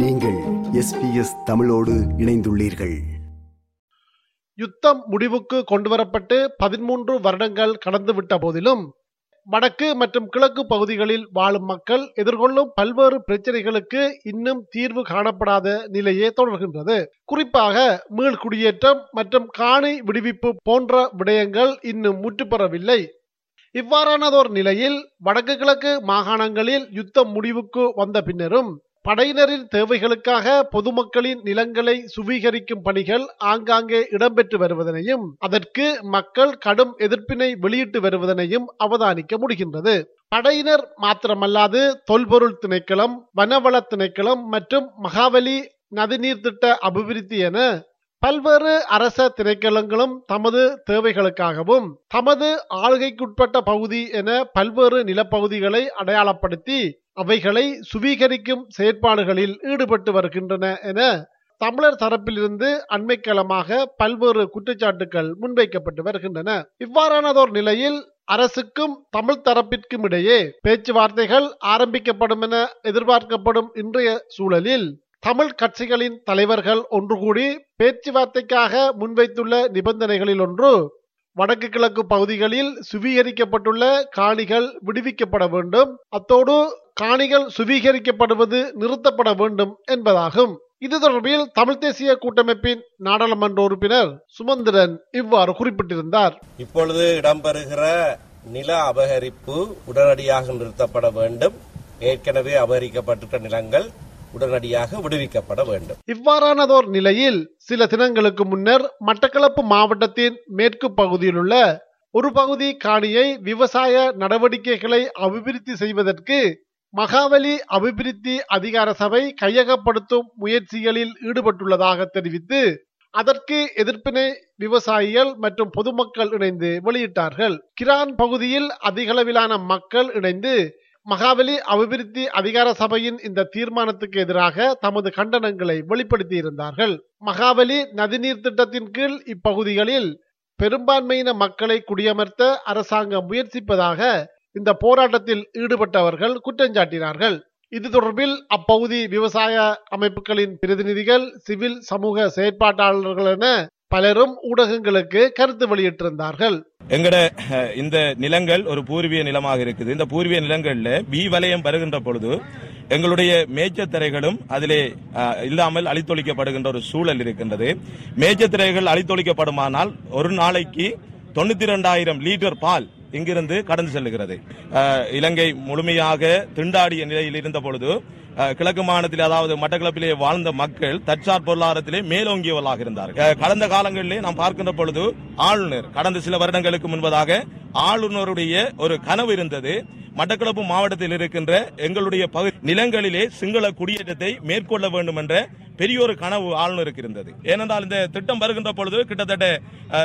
நீங்கள் எஸ்பிஎஸ் தமிழோடு இணைந்துள்ளீர்கள். யுத்தம் முடிவுக்கு கொண்டுவரப்பட்டு பதிமூன்று வருடங்கள் கடந்துவிட்ட போதிலும் வடக்கு மற்றும் கிழக்கு பகுதிகளில் வாழும் மக்கள் எதிர்கொள்ளும் பல்வேறு பிரச்சனைகளுக்கு இன்னும் தீர்வு காணப்படாத நிலையே தொடர்கின்றது. குறிப்பாக மீள் குடியேற்றம் மற்றும் காணி விடுவிப்பு போன்ற விடயங்கள் இன்னும் முற்றுப்பெறவில்லை. இவ்வாறானதோர் நிலையில் வடக்கு கிழக்கு மாகாணங்களில் யுத்தம் முடிவுக்கு வந்த பின்னரும் படையினரின் தேவைகளுக்காக பொதுமக்களின் நிலங்களை சுவீகரிக்கும் பணிகள் ஆங்காங்கே இடம்பெற்று வருவதனையும் அதற்கு மக்கள் கடும் எதிர்ப்பினை வெளியிட்டு வருவதனையும் அவதானிக்க முடிகின்றது. படையினர் மாத்திரமல்லாது தொல்பொருள் திணைக்களம் வனவள திணைக்களம் மற்றும் மகாவலி நதிநீர் திட்ட அபிவிருத்தி என பல்வேறு அரச திணைக்களங்களும் தமது தேவைகளுக்காகவும் தமது ஆளுகைக்குட்பட்ட பகுதி என பல்வேறு நிலப்பகுதிகளை அடையாளப்படுத்தி அவைகளை சுவீகரிக்கும் செயற்பாடுகளில் ஈடுபட்டு வருகின்றன என தமிழர் தரப்பிலிருந்து அண்மைக்காலமாக பல்வேறு குற்றச்சாட்டுகள் முன்வைக்கப்பட்டு வருகின்றன. இவ்வாறானதோர் நிலையில் அரசுக்கும் தமிழ் தரப்பிற்கும் இடையே பேச்சுவார்த்தைகள் ஆரம்பிக்கப்படும் என எதிர்பார்க்கப்படும் இன்றைய சூழலில் தமிழ் கட்சிகளின் தலைவர்கள் ஒன்று கூடி பேச்சுவார்த்தைக்காக முன்வைத்துள்ள நிபந்தனைகளில் ஒன்று வடக்கு கிழக்கு பகுதிகளில் சுவீகரிக்கப்பட்டுள்ள காணிகள் விடுவிக்கப்பட வேண்டும். அத்தோடு காணிகள் சுவீகரிக்கப்படுவது நிறுத்தப்பட வேண்டும் என்பதாகும். இது தொடர்பில் தமிழ் தேசிய கூட்டமைப்பின் நாடாளுமன்ற உறுப்பினர் சுமந்திரன் இவ்வாறு குறிப்பிட்டிருந்தார். இப்பொழுது இடம்பெறுகிற நில அபகரிப்பு உடனடியாக நிறுத்தப்பட வேண்டும். ஏற்கனவே அபகரிக்கப்பட்டிருக்கிற நிலங்கள் உடனடியாக விடுவிக்கப்பட வேண்டும். இவ்வாறானதோர் நிலையில் சில தினங்களுக்கு முன்னர் மட்டக்களப்பு மாவட்டத்தின் மேற்கு பகுதியில் உள்ள ஒரு பகுதி காணியை விவசாய நடவடிக்கைகளை அபிவிருத்தி செய்வதற்கு மகாவலி அபிவிருத்தி அதிகார சபை கையகப்படுத்தும் முயற்சிகளில் ஈடுபட்டுள்ளதாக தெரிவித்து அதற்கு எதிர்ப்பினை விவசாயிகள் மற்றும் பொதுமக்கள் இணைந்து வெளியிட்டார்கள். கிரான் பகுதியில் அதிகளவிலான மக்கள் இணைந்து மகாவலி அபிவிருத்தி அதிகார சபையின் இந்த தீர்மானத்துக்கு எதிராக தமது கண்டனங்களை வெளிப்படுத்தி இருந்தார்கள் மகாவலி நதிநீர் திட்டத்தின் கீழ் இப்பகுதிகளில் பெரும்பான்மையின மக்களை குடியமர்த்த அரசாங்கம் முயற்சிப்பதாக இந்த போராட்டத்தில் ஈடுபட்டவர்கள் குற்றஞ்சாட்டினார்கள் இது தொடர்பில் அப்பகுதி விவசாய அமைப்புகளின் பிரதிநிதிகள் சிவில் சமூக செயற்பாட்டாளர்கள் என பலரும் ஊடகங்களுக்கு கருத்து வெளியிட்டிருந்தார்கள். எங்கட இந்த நிலங்கள் ஒரு பூர்வீக நிலமாக இருக்குது. இந்த பூர்வீக நிலங்கள்ல வி வலயம் வருகின்ற பொழுது எங்களுடைய மேய்ச்சத்திரைகளும் அதிலே இல்லாமல் அழித்தொழிக்கப்படுகின்ற ஒரு சூழல் இருக்கின்றது. மேய்ச்சத்திரைகள் அழித்தொழிக்கப்படுமானால் ஒரு நாளைக்கு தொண்ணூத்தி இரண்டாயிரம் லிட்டர் பால் இங்கிருந்து கடந்து செல்லுகிறது. இலங்கை முழுமையாக திண்டாடிய நிலையில் இருந்த பொழுது கிழக்கு மாநிலத்தில் அதாவது மட்டக்களப்பிலே வாழ்ந்த மக்கள் தற்சார் பொருளாதாரத்திலே மேலோங்கியவர்களாக இருந்தார்கள். கடந்த காலங்களிலே நாம் பார்க்கின்ற பொழுது ஆளுநர் கடந்த சில வருடங்களுக்கு முன்பதாக ஆளுநருடைய ஒரு கனவு இருந்தது. மட்டக்களப்பு மாவட்டத்தில் இருக்கின்ற எங்களுடைய பகுதி நிலங்களிலே சிங்கள குடியேற்றத்தை மேற்கொள்ள வேண்டும் என்ற பெரிய ஒரு கனவு ஆளுநருக்கு இருந்தது. ஏனென்றால் இந்த திட்டம் வருகின்ற பொழுது கிட்டத்தட்ட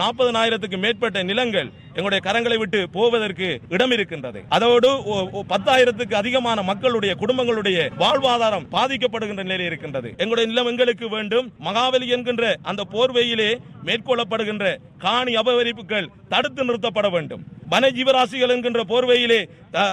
நாற்பதனாயிரத்துக்கு மேற்பட்ட நிலங்கள் எங்களுடைய கரங்களை விட்டு போவதற்கு இடம் இருக்கின்றது. அதோடு பத்தாயிரத்துக்கு அதிகமான மக்களுடைய குடும்பங்களுடைய வாழ்வாதாரம் பாதிக்கப்படுகின்ற நிலையில் இருக்கின்றது. எங்களுடைய நிலம் எங்களுக்கு வேண்டும். மகாபலி என்கின்ற அந்த போர்வையிலே மேற்கொள்ளப்படுகின்ற காணி அபகரிப்புகள் தடுத்து நிறுத்தப்பட வேண்டும். வன ஜீவராசிகள் என்கின்ற போர்வையிலே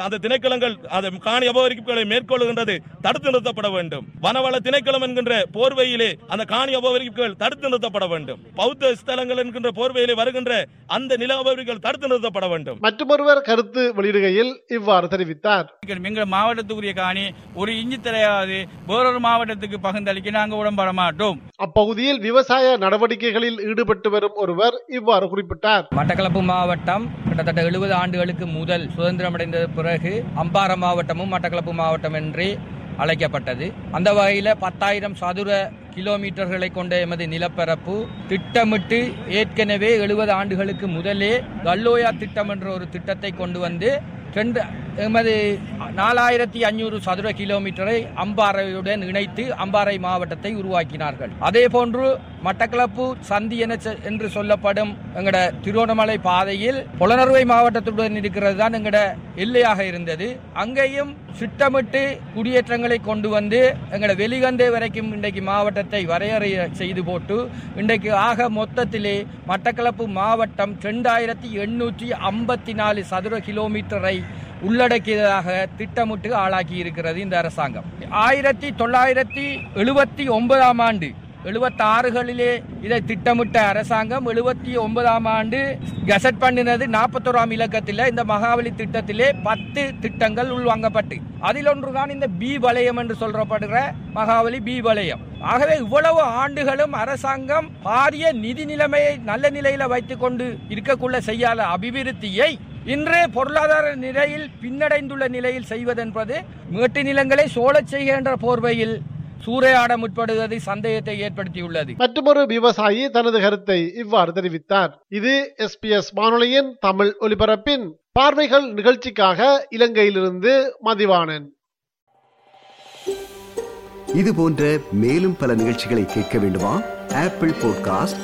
அந்த திணைக்களங்கள் அதை காணி அபகரிப்புகளை மேற்கொள்கின்றது தடுத்து நிறுத்தப்பட வேண்டும். வனவள திணைக்களம் என்கின்ற போர்வையிலே அந்த காணி அபகரிப்புகள் தடுத்து நிறுத்தப்பட வேண்டும். பௌத்த ஸ்தலங்கள் என்கின்ற போர்வையிலே வருகின்ற அந்த நில அபகரிப்புகள் தடுத்து நிறுத்தப்பட வேண்டும். மற்றொருவர் கருத்து வெளியிடுகையில் இவ்வாறு தெரிவித்தார். எங்கள் மாவட்டத்துக்குரிய காணி ஒரு இஞ்சி திரையாவது வேறொரு மாவட்டத்துக்கு பகிர்ந்தளிக்க நாங்கள் உடம்பட மாட்டோம் அப்பகுதியில் விவசாய நடவடிக்கைகளில் ஈடுபட்டு வரும் ஒருவர் இவ்வாறு குறிப்பிட்டார். மட்டக்களப்பு மாவட்டம் கிட்டத்தட்ட எழுபது ஆண்டுகளுக்கு முதல் சுதந்திரம் அடைந்த பிறகு அம்பாறை மாவட்டமும் மட்டக்களப்பு மாவட்டம் என்று அழைக்கப்பட்டது. அந்த வகையில் பத்தாயிரம் சதுர கிலோமீட்டர்களை கொண்ட எமது நிலப்பரப்பு திட்டமிட்டு ஏற்கனவே எழுபது ஆண்டுகளுக்கு முதலே கல்லோயா திட்டம் என்ற ஒரு திட்டத்தை கொண்டு வந்து ரெண்டு எமது நாலாயிரத்தி அஞ்சூறு சதுர கிலோமீட்டரை அம்பாறையுடன் இணைத்து அம்பாறை மாவட்டத்தை உருவாக்கினார்கள். அதே போன்று மட்டக்களப்பு சந்தி என என்று சொல்லப்படும் எங்கட திருவண்ணாமலை பாதையில் புலனறுவை மாவட்டத்துடன் இருக்கிறது தான் எங்கட எல்லையாக இருந்தது. அங்கேயும் திட்டமிட்டு குடியேற்றங்களை கொண்டு வந்து எங்கட வெளிகந்தே வரைக்கும் இன்றைக்கு மாவட்டத்தை வரையறை செய்து போட்டு இன்றைக்கு ஆக மொத்தத்திலே மட்டக்களப்பு மாவட்டம் ரெண்டாயிரத்தி எண்ணூற்றி ஐம்பத்தி நாலு சதுர கிலோமீட்டரை உள்ளடக்கியதாக திட்டமிட்டு ஆளாக்கி இருக்கிறது இந்த அரசாங்கம். ஆயிரத்தி தொள்ளாயிரத்தி எழுபத்தி ஒன்பதாம் ஆண்டு எழுபத்தி ஆறுகளிலே இதை திட்டமிட்ட அரசாங்கம் எழுபத்தி ஒன்பதாம் ஆண்டு கசட் பண்ணினது நாற்பத்தோராம் இலக்கத்தில் இந்த மகாவலி திட்டத்திலே பத்து திட்டங்கள் உள்வாங்கப்பட்டு. அதில் ஒன்றுதான் இந்த பி வலயம் என்று சொல்லப்படுகிற மகாவலி பி வலயம். ஆகவே இவ்வளவு ஆண்டுகளும் அரசாங்கம் பாரிய நிதி நிலைமையை நல்ல நிலையில வைத்துக் கொண்டு இருக்கக்குள்ள செய்யாத அபிவிருத்தியை இன்று பொருளாதார நிலையில் பின்னடைந்துள்ள நிலையில் செய்வதென்பது மேட்டு நிலங்களை சோழச் செய்கின்ற போர்வையில் சூறையாட முற்படுவது சந்தேகத்தை ஏற்படுத்தியுள்ளது. மற்றொரு விவசாயி தனது கருத்தை இவ்வாறு தெரிவித்தார். இது எஸ்பிஎஸ் வானொலியின் தமிழ் ஒலிபரப்பின் பார்வைகள் நிகழ்ச்சிக்காக இலங்கையிலிருந்து மதிவாணன். இது போன்ற மேலும் பல நிகழ்ச்சிகளை கேட்க வேண்டுமா? Apple podcast